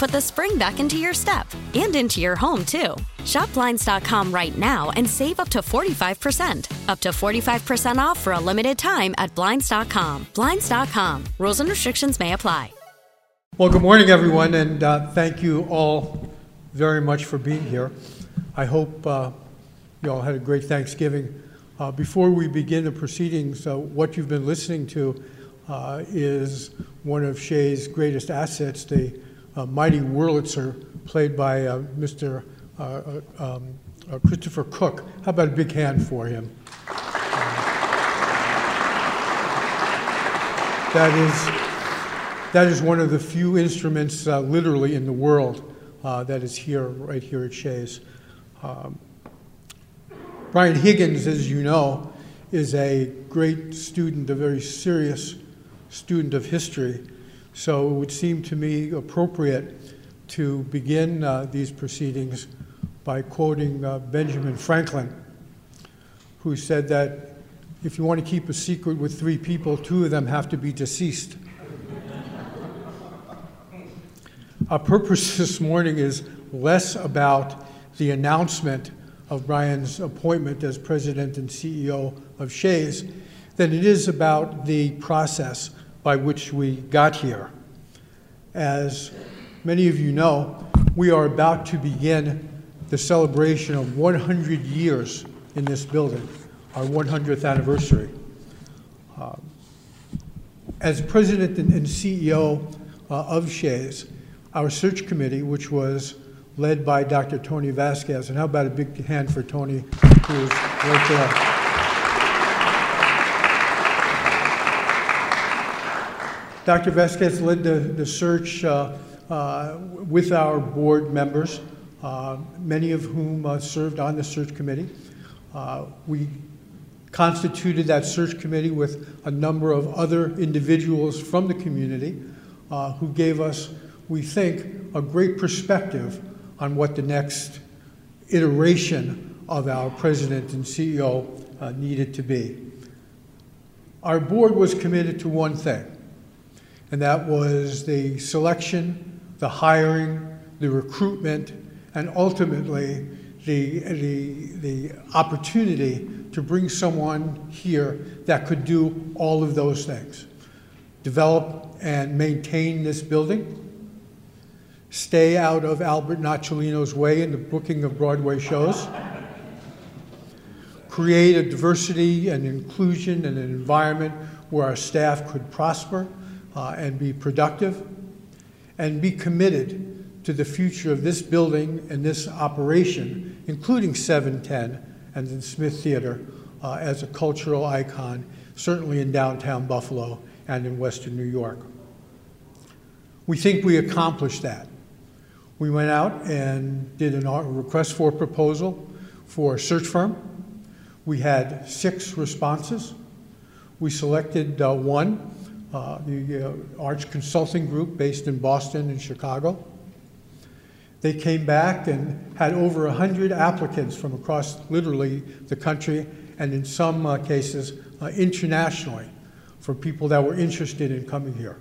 put the spring back into your step and into your home, too. Shop Blinds.com right now and save up to 45%. Up to 45% off for a limited time at Blinds.com. Blinds.com. Rules and restrictions may apply. Well, good morning, everyone, and uh, thank you all very much for being here. I hope uh, you all had a great Thanksgiving. Uh, before we begin the proceedings, uh, what you've been listening to uh, is one of Shea's greatest assets, the uh, mighty Wurlitzer, played by Mr. Um, Christopher Cook. How about a big hand for him? that is that is one of the few instruments, uh, literally, in the world uh, that is here, right here at Shea's. Um, Brian Higgins, as you know, is a great student, a very serious student of history. So it would seem to me appropriate to begin uh, these proceedings by quoting uh, Benjamin Franklin, who said that if you want to keep a secret with three people, two of them have to be deceased. Our purpose this morning is less about the announcement of Brian's appointment as president and CEO of Shea's than it is about the process by which we got here. As many of you know, we are about to begin the celebration of 100 years in this building, our 100th anniversary. Uh, as president and CEO uh, of Shea's, our search committee, which was led by Dr. Tony Vasquez. And how about a big hand for Tony, who is right there. Dr. Vasquez led the, the search uh, uh, with our board members, uh, many of whom uh, served on the search committee. Uh, we constituted that search committee with a number of other individuals from the community who gave us we think, a great perspective on what the next iteration of our president and CEO needed to be. Our board was committed to one thing, and that was the selection, the hiring, the recruitment, and ultimately the, the, the opportunity to bring someone here that could do all of those things. Develop and maintain this building. Stay out of Albert Nocciolino's way in the booking of Broadway shows, create a diversity and inclusion and an environment where our staff could prosper uh, and be productive, and be committed to the future of this building and this operation, including 710 and the Smith Theater uh, as a cultural icon, certainly in downtown Buffalo and in Western New York. We think we accomplished that. We went out and did a request for proposal for a search firm. We had six responses. We selected uh, one, uh, the uh, Arch Consulting Group based in Boston and Chicago. They came back and had over 100 applicants from across literally the country and in some uh, cases uh, internationally for people that were interested in coming here.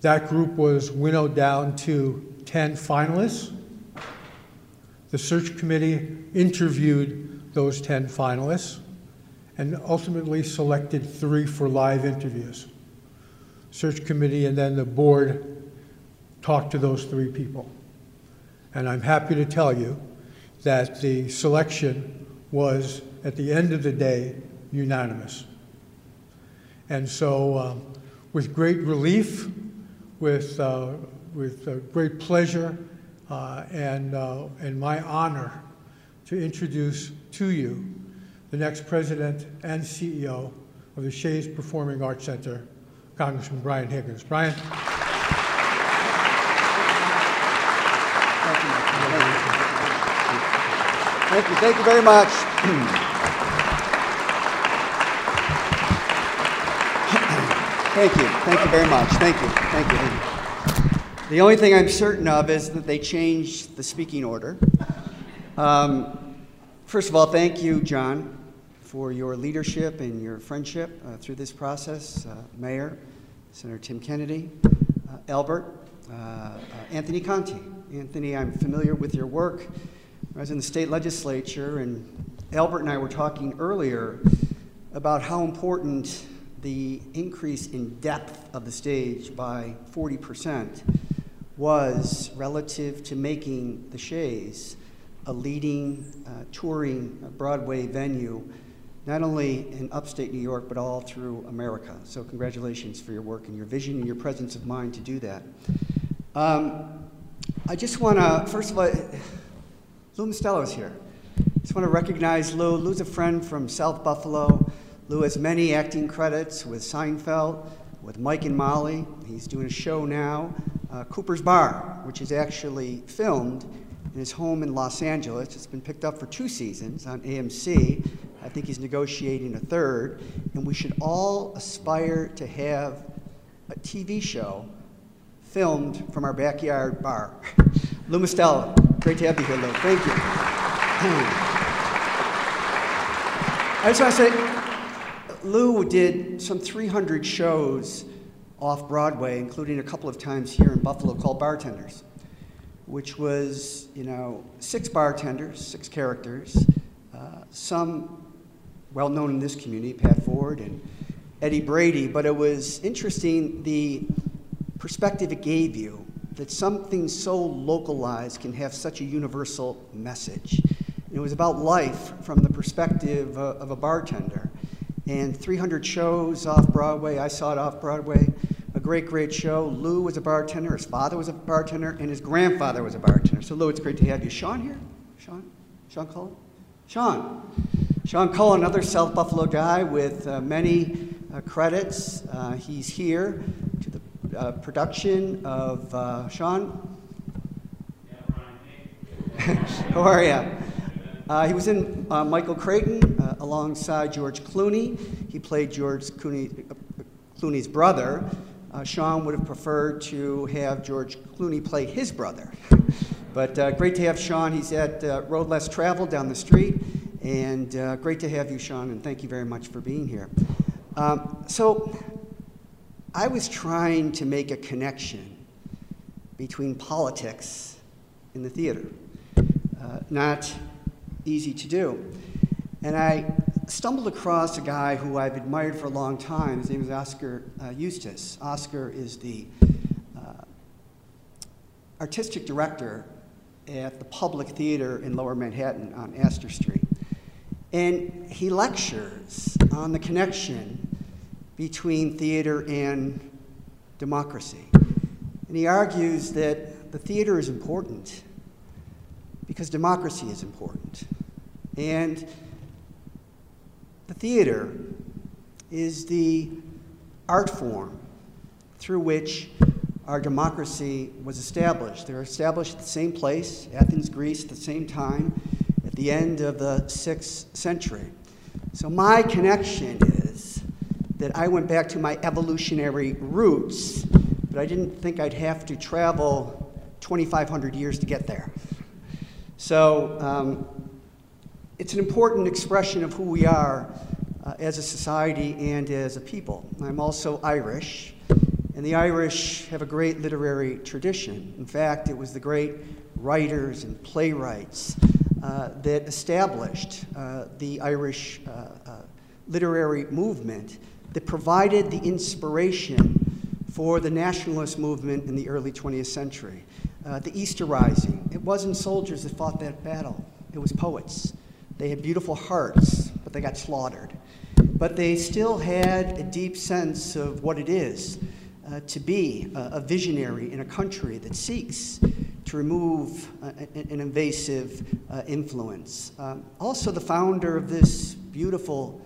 That group was winnowed down to 10 finalists. The search committee interviewed those 10 finalists and ultimately selected three for live interviews. Search committee and then the board talked to those three people. And I'm happy to tell you that the selection was, at the end of the day, unanimous. And so, um, with great relief, with, uh, with uh, great pleasure, uh, and, uh, and my honor to introduce to you the next president and CEO of the Shea's Performing Arts Center, Congressman Brian Higgins. Brian? Thank you. Thank you very much. Thank you. Thank you very much. Thank you. Thank you. The only thing I'm certain of is that they changed the speaking order. Um, first of all, thank you, John, for your leadership and your friendship uh, through this process. Uh, Mayor, Senator Tim Kennedy, uh, Albert, uh, uh, Anthony Conti. Anthony, I'm familiar with your work. I was in the state legislature, and Albert and I were talking earlier about how important the increase in depth of the stage by 40% was relative to making the Shea's a leading uh, touring Broadway venue, not only in upstate New York, but all through America. So, congratulations for your work and your vision and your presence of mind to do that. Um, I just want to, first of all, Lou Mustillo is here. Just want to recognize Lou. Lou's a friend from South Buffalo. Lou has many acting credits with Seinfeld, with Mike and Molly. He's doing a show now, uh, Cooper's Bar, which is actually filmed in his home in Los Angeles. It's been picked up for two seasons on AMC. I think he's negotiating a third. And we should all aspire to have a TV show filmed from our backyard bar. Lou Mustillo, great to have you here, Lou. Thank you. I just want to say, Lou did some 300 shows off Broadway, including a couple of times here in Buffalo called Bartenders, which was, you know, six bartenders, six characters, uh, some well known in this community, Pat Ford and Eddie Brady, but it was interesting the perspective it gave you that something so localized can have such a universal message. And it was about life from the perspective uh, of a bartender. And 300 shows off Broadway, I saw it off Broadway, a great, great show. Lou was a bartender, his father was a bartender, and his grandfather was a bartender. So, Lou, it's great to have you. Sean here? Sean? Sean Cullen? Sean. Sean Cullen, another South Buffalo guy with uh, many uh, credits. Uh, he's here to the uh, production of uh, Sean. How are you? Uh, he was in Michael Clayton alongside George Clooney. He played George Clooney, Clooney's brother. Sean would have preferred to have George Clooney play his brother. but great to have Sean. He's at Road Less Travel down the street. And great to have you, Sean, and thank you very much for being here. Um, so, I was trying to make a connection between politics and the theater. Uh, not easy to do. And I stumbled across a guy who I've admired for a long time. His name is Oscar uh, Eustis. Oscar is the uh, artistic director at the Public Theater in Lower Manhattan on Astor Street. And he lectures on the connection between theater and democracy. And he argues that the theater is important because democracy is important. And the theater is the art form through which our democracy was established. They were established at the same place, Athens, Greece, at the same time, the end of the sixth century. So my connection is that I went back to my evolutionary roots, but I didn't think I'd have to travel 2,500 years to get there. So um, it's an important expression of who we are uh, as a society and as a people. I'm also Irish, And the Irish have a great literary tradition. In fact, it was the great writers and playwrights that established uh, the Irish uh, uh, literary movement that provided the inspiration for the nationalist movement in the early 20th century. Uh, the Easter Rising, it wasn't soldiers that fought that battle, it was poets. They had beautiful hearts, but they got slaughtered. But they still had a deep sense of what it is uh, to be a, a, visionary in a country that seeks to remove uh, an invasive uh, influence. Um, also, the founder of this beautiful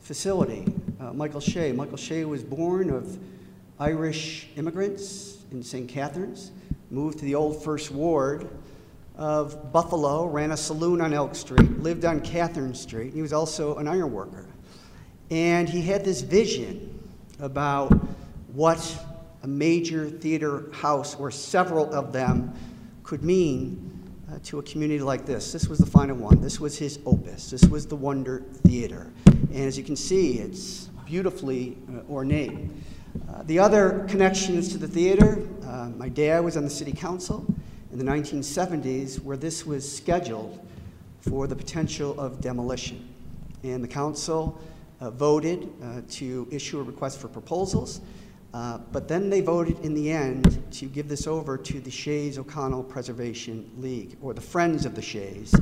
facility, uh, Michael Shea. Michael Shea was born of Irish immigrants in St. Catharines, moved to the old First Ward of Buffalo, ran a saloon on Elk Street, lived on Catherine Street. He was also an iron worker. And he had this vision about what a major theater house, or several of them, could mean uh, to a community like this. This was the final one. This was his opus. This was the Wonder Theater. And as you can see, it's beautifully uh, ornate. Uh, the other connections to the theater uh, my dad was on the city council in the 1970s where this was scheduled for the potential of demolition. And the council uh, voted to issue a request for proposals. Uh, but then they voted in the end to give this over to the Shea's O'Connell Preservation League, or the Friends of the Shea's,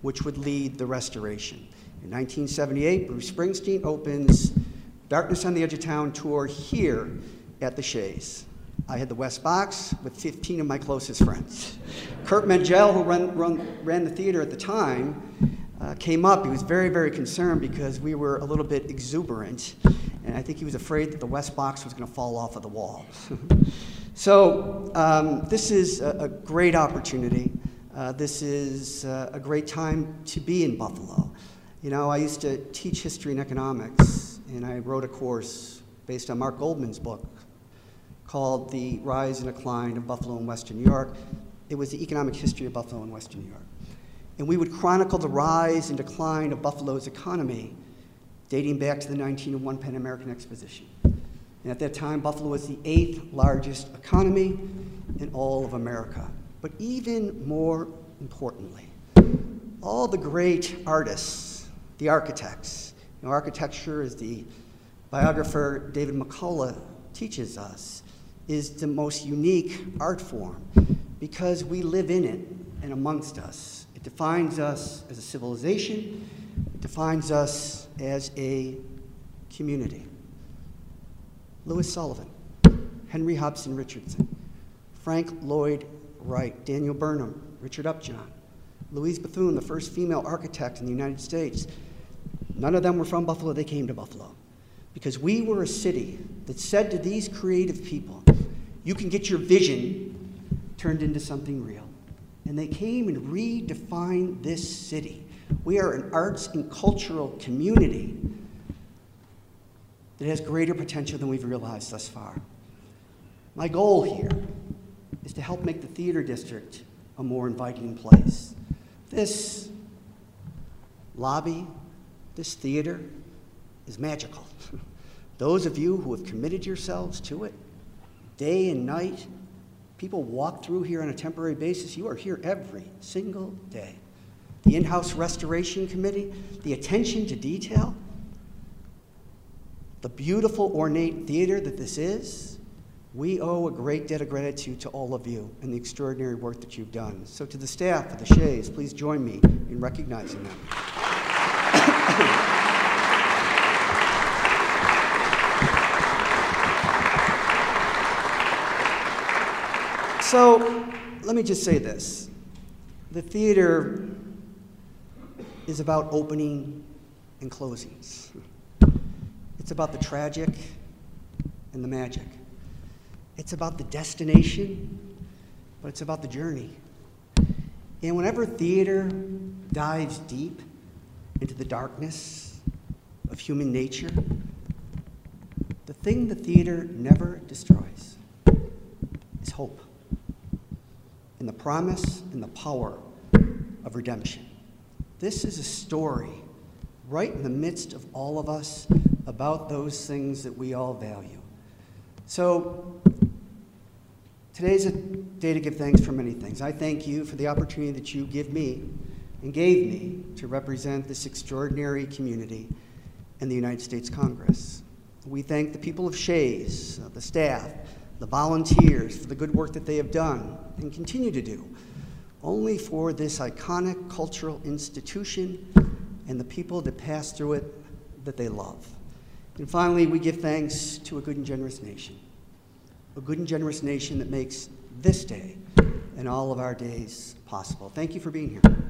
which would lead the restoration. In 1978, Bruce Springsteen opens Darkness on the Edge of Town tour here at the Shea's. I had the West Box with 15 of my closest friends. Kurt Mengel, who run, run, ran the theater at the time, uh, came up. He was very, very concerned because we were a little bit exuberant and I think he was afraid that the West Box was going to fall off of the wall. so um, this is a, a great opportunity. Uh, this is uh, a great time to be in Buffalo. You know, I used to teach history and economics, and I wrote a course based on Mark Goldman's book called The Rise and Decline of Buffalo and Western New York. It was the economic history of Buffalo and Western New York. And we would chronicle the rise and decline of Buffalo's economy dating back to the 1901 Pan American Exposition. And at that time, Buffalo was the eighth largest economy in all of America. But even more importantly, all the great artists, the architects, you know, architecture, as the biographer David McCullough teaches us, is the most unique art form because we live in it and amongst us. It defines us as a civilization, defines us as a community. Louis Sullivan, Henry Hobson Richardson, Frank Lloyd Wright, Daniel Burnham, Richard Upjohn, Louise Bethune, the first female architect in the United States. None of them were from Buffalo, they came to Buffalo. Because we were a city that said to these creative people, you can get your vision turned into something real. And they came and redefined this city. We are an arts and cultural community that has greater potential than we've realized thus far. My goal here is to help make the theater district a more inviting place. This lobby, this theater, is magical. Those of you who have committed yourselves to it, day and night, people walk through here on a temporary basis. You are here every single day the in house restoration committee, the attention to detail, the beautiful, ornate theater that this is, we owe a great debt of gratitude to all of you and the extraordinary work that you've done. So, to the staff of the Shea's, please join me in recognizing them. so, let me just say this the theater is about opening and closings. It's about the tragic and the magic. It's about the destination, but it's about the journey. And whenever theater dives deep into the darkness of human nature, the thing the theater never destroys is hope and the promise and the power of redemption. This is a story right in the midst of all of us about those things that we all value. So, today's a day to give thanks for many things. I thank you for the opportunity that you give me and gave me to represent this extraordinary community in the United States Congress. We thank the people of Shea's, uh, the staff, the volunteers for the good work that they have done and continue to do, only for this iconic cultural institution and the people that pass through it that they love. And finally, we give thanks to a good and generous nation, a good and generous nation that makes this day and all of our days possible. Thank you for being here.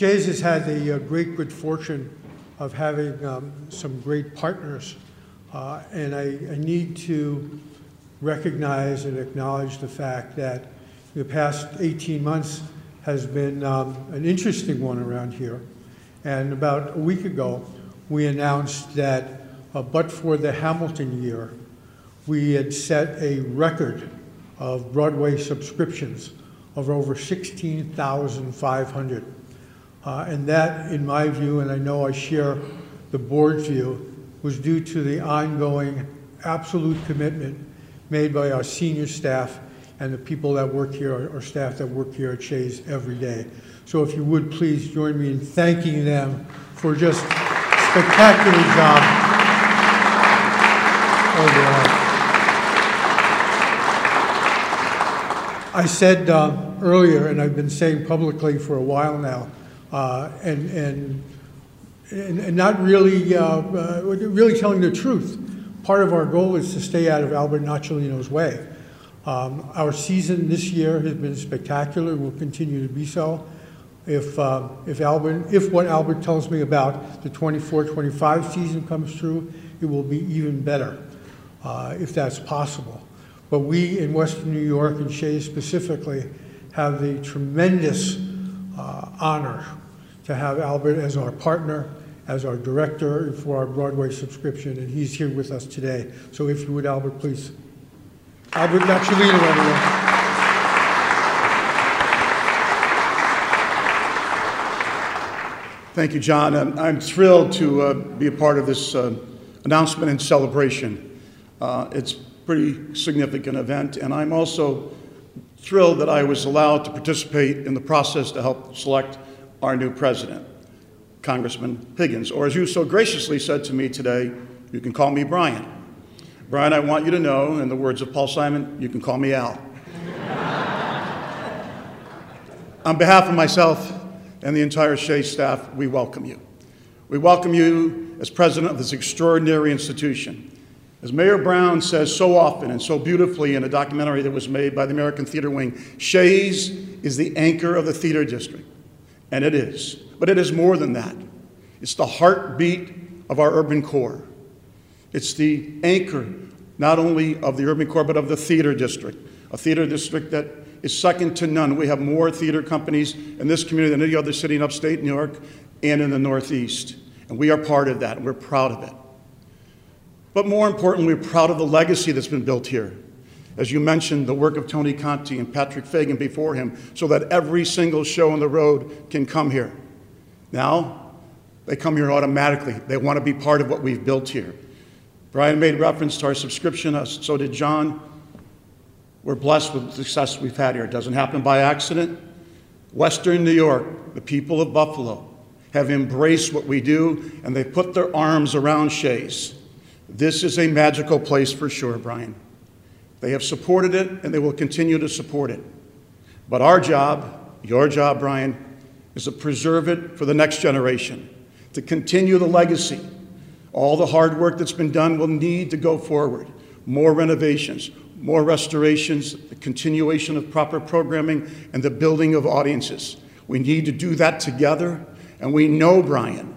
Shea's has had the uh, great good fortune of having um, some great partners, uh, and I, I need to recognize and acknowledge the fact that the past 18 months has been um, an interesting one around here. And about a week ago, we announced that, uh, but for the Hamilton year, we had set a record of Broadway subscriptions of over 16,500. Uh, and that, in my view, and I know I share the board's view, was due to the ongoing absolute commitment made by our senior staff and the people that work here, our staff that work here at Shea's every day. So if you would please join me in thanking them for just spectacular job overall. I said um, earlier, and I've been saying publicly for a while now, uh, and, and, and not really, uh, uh, really telling the truth. Part of our goal is to stay out of Albert Nocciolino's way. Um, our season this year has been spectacular, will continue to be so. If, uh, if, Albert, if what Albert tells me about the 24-25 season comes true, it will be even better, uh, if that's possible. But we in Western New York and Shea's specifically have the tremendous uh, honor to have Albert as our partner, as our director for our Broadway subscription, and he's here with us today. So if you would, Albert, please. Albert Nocciolino, everyone. Thank you, John. I'm, I'm thrilled to uh, be a part of this uh, announcement and celebration. Uh, it's a pretty significant event, and I'm also thrilled that I was allowed to participate in the process to help select our new president, Congressman Higgins. Or as you so graciously said to me today, you can call me Brian. Brian, I want you to know, in the words of Paul Simon, you can call me Al. On behalf of myself and the entire Shea staff, we welcome you. We welcome you as president of this extraordinary institution. As Mayor Brown says so often and so beautifully in a documentary that was made by the American Theater Wing, Shea's is the anchor of the theater district. And it is. But it is more than that. It's the heartbeat of our urban core. It's the anchor not only of the urban core, but of the theater district, a theater district that is second to none. We have more theater companies in this community than any other city in upstate New York and in the Northeast. And we are part of that, and we're proud of it. But more importantly, we're proud of the legacy that's been built here. As you mentioned, the work of Tony Conti and Patrick Fagan before him, so that every single show on the road can come here. Now, they come here automatically. They want to be part of what we've built here. Brian made reference to our subscription, uh, so did John. We're blessed with the success we've had here. It doesn't happen by accident. Western New York, the people of Buffalo, have embraced what we do, and they put their arms around Shea's. This is a magical place for sure, Brian. They have supported it and they will continue to support it. But our job, your job, Brian, is to preserve it for the next generation, to continue the legacy. All the hard work that's been done will need to go forward. More renovations, more restorations, the continuation of proper programming, and the building of audiences. We need to do that together, and we know, Brian,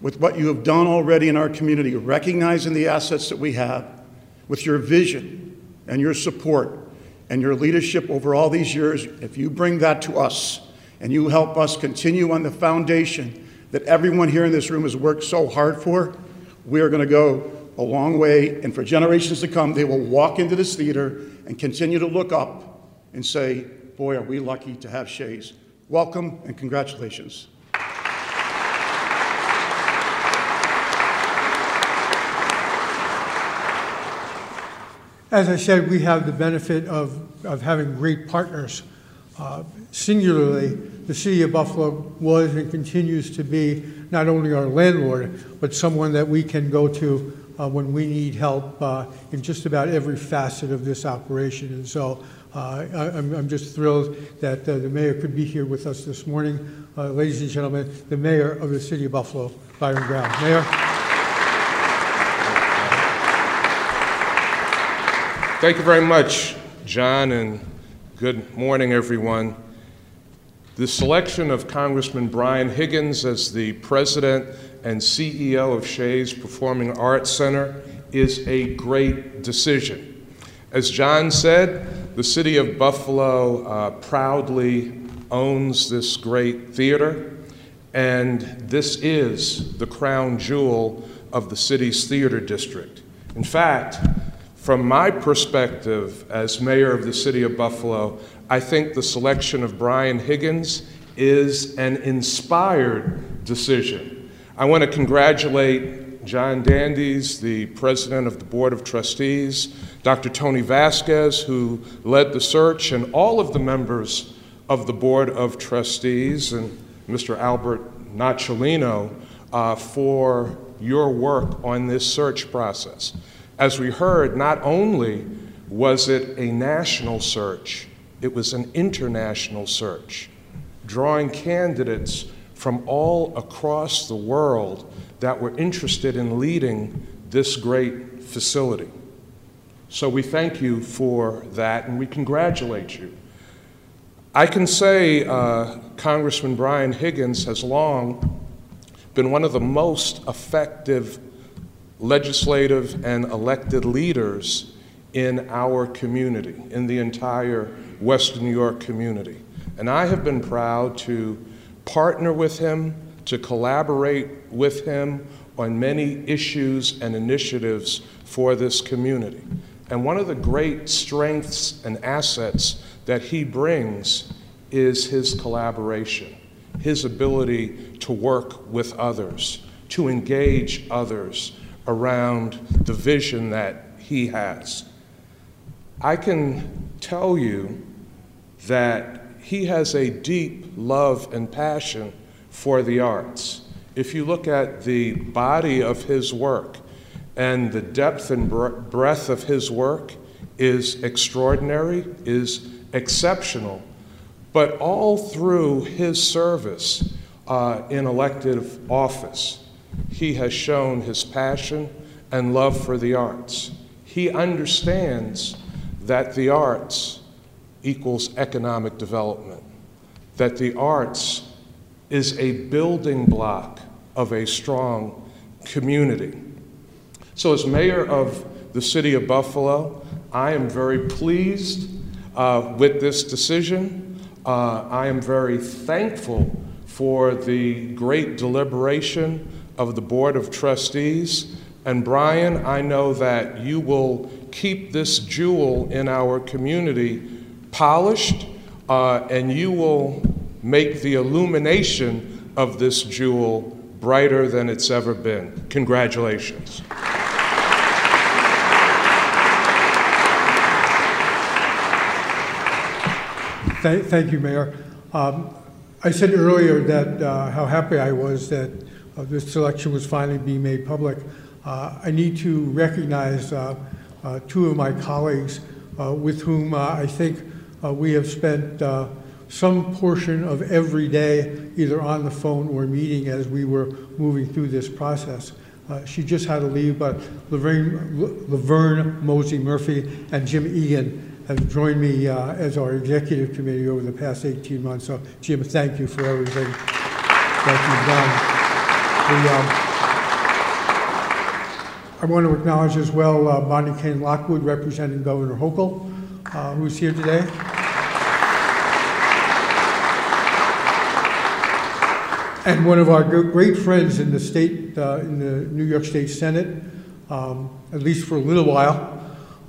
with what you have done already in our community, recognizing the assets that we have, with your vision and your support and your leadership over all these years, if you bring that to us and you help us continue on the foundation that everyone here in this room has worked so hard for, we are going to go a long way, and for generations to come, they will walk into this theater and continue to look up and say, Boy, are we lucky to have Shea's. Welcome and congratulations. As I said, we have the benefit of, of having great partners. Uh, singularly, the City of Buffalo was and continues to be not only our landlord, but someone that we can go to uh, when we need help uh, in just about every facet of this operation. And so uh, I, am I'm just thrilled that uh, the mayor could be here with us this morning. Uh, ladies and gentlemen, the mayor of the City of Buffalo, Byron Brown. Mayor. Thank you very much, John, and good morning, everyone. The selection of Congressman Brian Higgins as the president and CEO of Shea's Performing Arts Center is a great decision. As John said, the city of Buffalo uh, proudly owns this great theater, and this is the crown jewel of the city's theater district. In fact, from my perspective as mayor of the city of Buffalo, I think the selection of Brian Higgins is an inspired decision. I want to congratulate John Dandies, the president of the Board of Trustees, Dr. Tony Vasquez, who led the search, and all of the members of the Board of Trustees, and Mr. Albert Nocciolino, uh, for your work on this search process. As we heard, not only was it a national search, it was an international search, drawing candidates from all across the world that were interested in leading this great facility. So we thank you for that and we congratulate you. I can say uh, Congressman Brian Higgins has long been one of the most effective legislative and elected leaders in our community, in the entire Western New York community. And I have been proud to partner with him, to collaborate with him on many issues and initiatives for this community. And one of the great strengths and assets that he brings is his collaboration, his ability to work with others, to engage others, around the vision that he has. I can tell you that he has a deep love and passion for the arts. If you look at the body of his work and the depth and breadth of his work is extraordinary, is exceptional, but all through his service uh, in elective office, he has shown his passion and love for the arts. He understands that the arts equals economic development, that the arts is a building block of a strong community. So, as mayor of the city of Buffalo, I am very pleased uh, with this decision. Uh, I am very thankful for the great deliberation of the Board of Trustees. And Brian, I know that you will keep this jewel in our community polished, uh, and you will make the illumination of this jewel brighter than it's ever been. Congratulations. Thank, you, Mayor. Um, I said earlier that uh, how happy I was that uh, this selection was finally being made public. Uh, I need to recognize uh, two of my colleagues with whom I think we have spent some portion of every day either on the phone or meeting as we were moving through this process. Uh, she just had to leave, but Laverne, Laverne Mosey Murphy and Jim Egan have joined me uh, as our executive committee over the past 18 months. So, Jim, thank you for everything that you've done. We, um, I want to acknowledge as well uh, Bonnie Kane Lockwood representing Governor Hochul, uh, who's here today. And one of our great friends in the state, uh, in the New York State Senate, um, at least for a little while.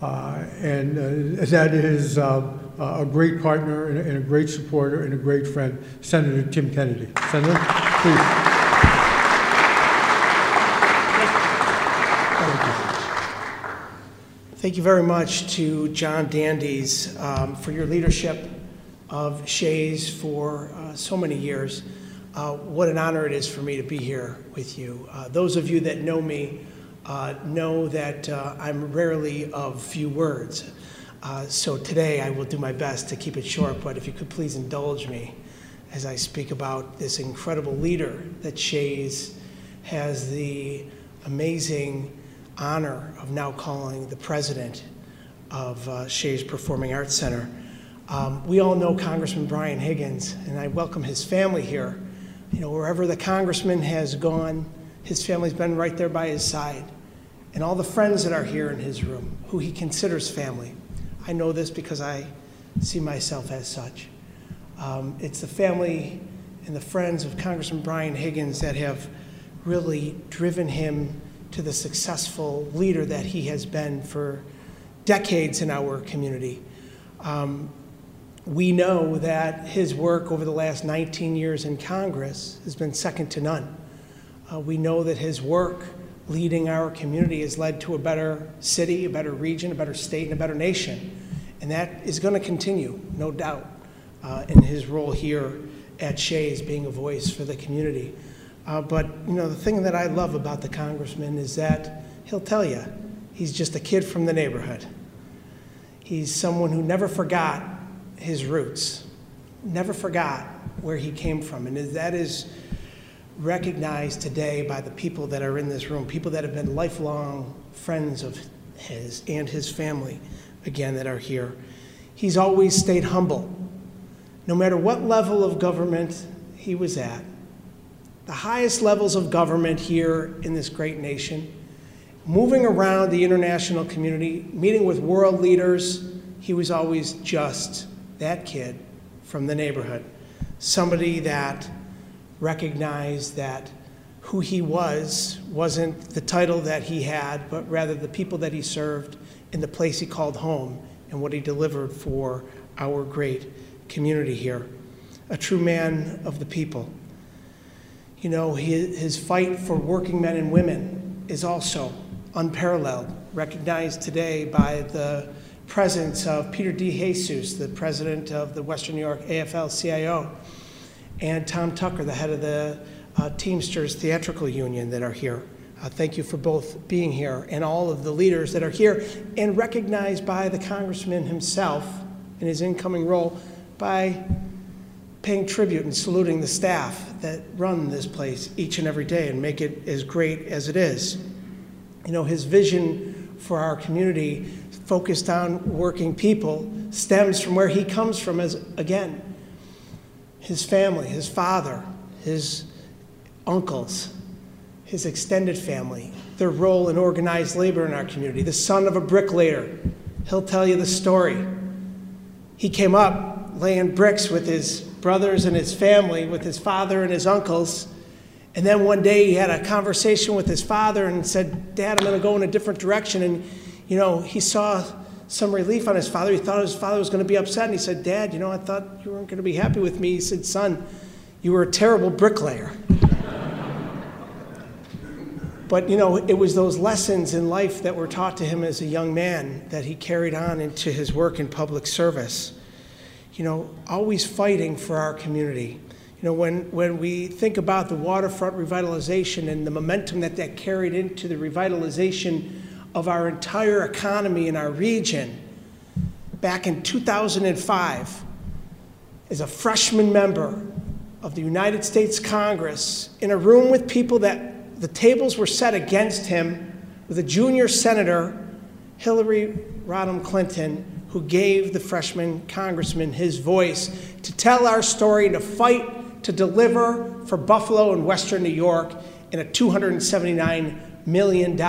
Uh, and uh, that is uh, a great partner and a great supporter and a great friend, Senator Tim Kennedy. Senator, please. Thank you very much to John Dandies um, for your leadership of Shea's for uh, so many years. Uh, what an honor it is for me to be here with you. Uh, those of you that know me uh, know that uh, I'm rarely of few words. Uh, so today I will do my best to keep it short, but if you could please indulge me as I speak about this incredible leader that Shea's has the amazing honor of now calling the president of uh, Shea's Performing Arts Center. Um, we all know Congressman Brian Higgins, and I welcome his family here. You know, wherever the congressman has gone, his family's been right there by his side. And all the friends that are here in his room, who he considers family. I know this because I see myself as such. Um, it's the family and the friends of Congressman Brian Higgins that have really driven him to the successful leader that he has been for decades in our community. Um, we know that his work over the last 19 years in Congress has been second to none. Uh, we know that his work leading our community has led to a better city, a better region, a better state, and a better nation. And that is going to continue, no doubt, uh, in his role here at Shea's, being a voice for the community. Uh, but you know, the thing that I love about the congressman is that he'll tell you he's just a kid from the neighborhood. He's someone who never forgot his roots, never forgot where he came from, and that is recognized today by the people that are in this room, people that have been lifelong friends of his and his family, again, that are here. He's always stayed humble. No matter what level of government he was at, the highest levels of government here in this great nation, moving around the international community, meeting with world leaders. He was always just that kid from the neighborhood, somebody that recognized that who he was wasn't the title that he had, but rather the people that he served in the place he called home and what he delivered for our great community here. A true man of the people. You know, his, fight for working men and women is also unparalleled, recognized today by the presence of Peter DeJesus, the president of the Western New York AFL CIO, and Tom Tucker, the head of the uh, Teamsters Theatrical Union, that are here. Uh, thank you for both being here and all of the leaders that are here and recognized by the congressman himself in his incoming role by paying tribute and saluting the staff that run this place each and every day and make it as great as it is. You know, his vision for our community focused on working people stems from where he comes from as again his family, his father, his uncles, his extended family, their role in organized labor in our community, the son of a bricklayer. He'll tell you the story. He came up laying bricks with his brothers and his family, with his father and his uncles. And then one day he had a conversation with his father and said, Dad, I'm going to go in a different direction. And, you know, he saw some relief on his father. He thought his father was going to be upset. And he said, Dad, you know, I thought you weren't going to be happy with me. He said, Son, you were a terrible bricklayer. but, you know, it was those lessons in life that were taught to him as a young man that he carried on into his work in public service you know, always fighting for our community. You know, when, when we think about the waterfront revitalization and the momentum that that carried into the revitalization of our entire economy in our region, back in 2005, as a freshman member of the United States Congress, in a room with people that the tables were set against him, with a junior senator, Hillary Rodham Clinton, who gave the freshman congressman his voice to tell our story, to fight, to deliver for Buffalo and Western New York in a $279 million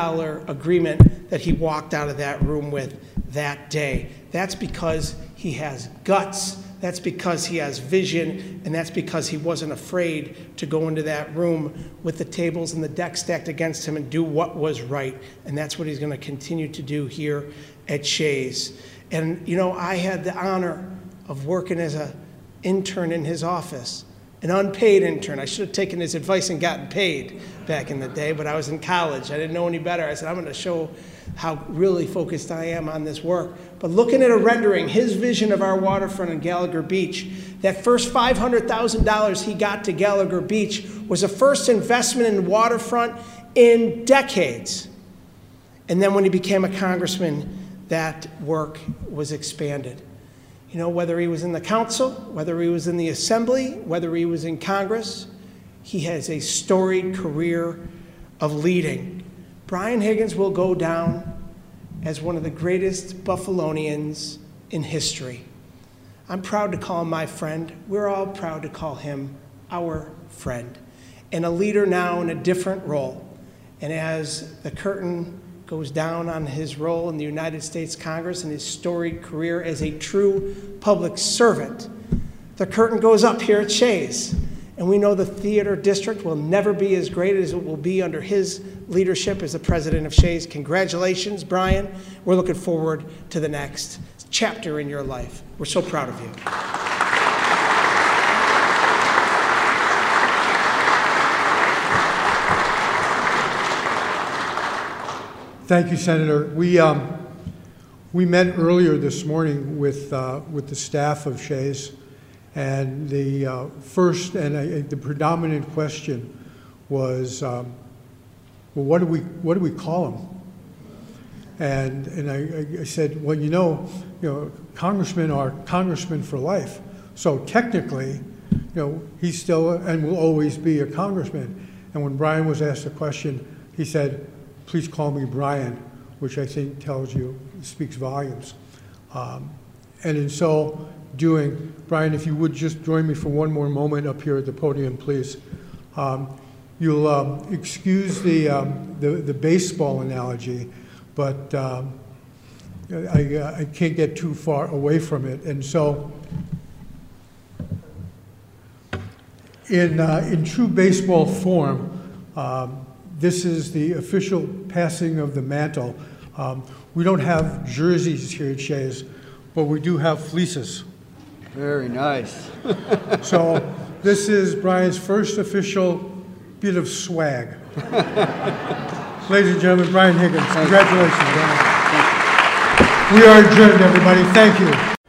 agreement that he walked out of that room with that day. That's because he has guts. that's because he has vision, and that's because he wasn't afraid to go into that room with the tables and the deck stacked against him and do what was right. And that's what he's going to continue to do here at Shea's. And, you know, I had the honor of working as an intern in his office, an unpaid intern. I should have taken his advice and gotten paid back in the day, but I was in college. I didn't know any better. I said, I'm going to show how really focused I am on this work. But looking at a rendering, his vision of our waterfront in Gallagher Beach, that first $500,000 he got to Gallagher Beach was a first investment in waterfront in decades. And then when he became a congressman, that work was expanded. You know, whether he was in the council, whether he was in the assembly, whether he was in Congress, he has a storied career of leading. Brian Higgins will go down as one of the greatest Buffalonians in history. I'm proud to call him my friend. We're all proud to call him our friend. And a leader now in a different role. And as the curtain goes down on his role in the United States Congress and his storied career as a true public servant, the curtain goes up here at Shea's. And we know the theater district will never be as great as it will be under his leadership as the president of Shea's. Congratulations, Brian. We're looking forward to the next chapter in your life. We're so proud of you. Thank you, Senator. We, um, we met earlier this morning with, uh, with the staff of Shea's and the uh, first and uh, the predominant question was, um, well, what do we what do we call him? And and I, I, said, well, you know, you know, congressmen are congressmen for life. So technically, you know, he's still and will always be a congressman. And when Brian was asked the question, he said, "Please call me Brian," which I think tells you speaks volumes. Um, and, in so doing. Brian, if you would just join me for one more moment up here at the podium, please. Um, you'll um, excuse the, um, the, the, baseball analogy, but um, I, uh, I can't get too far away from it. And so, in, uh, in true baseball form, um, this is the official passing of the mantle. Um, we don't have jerseys here at Shea's, but we do have fleeces. Very nice. so this is Brian's first official bit of swag. Ladies and gentlemen, Brian Higgins, congratulations. Brian. We are adjourned, everybody. Thank you.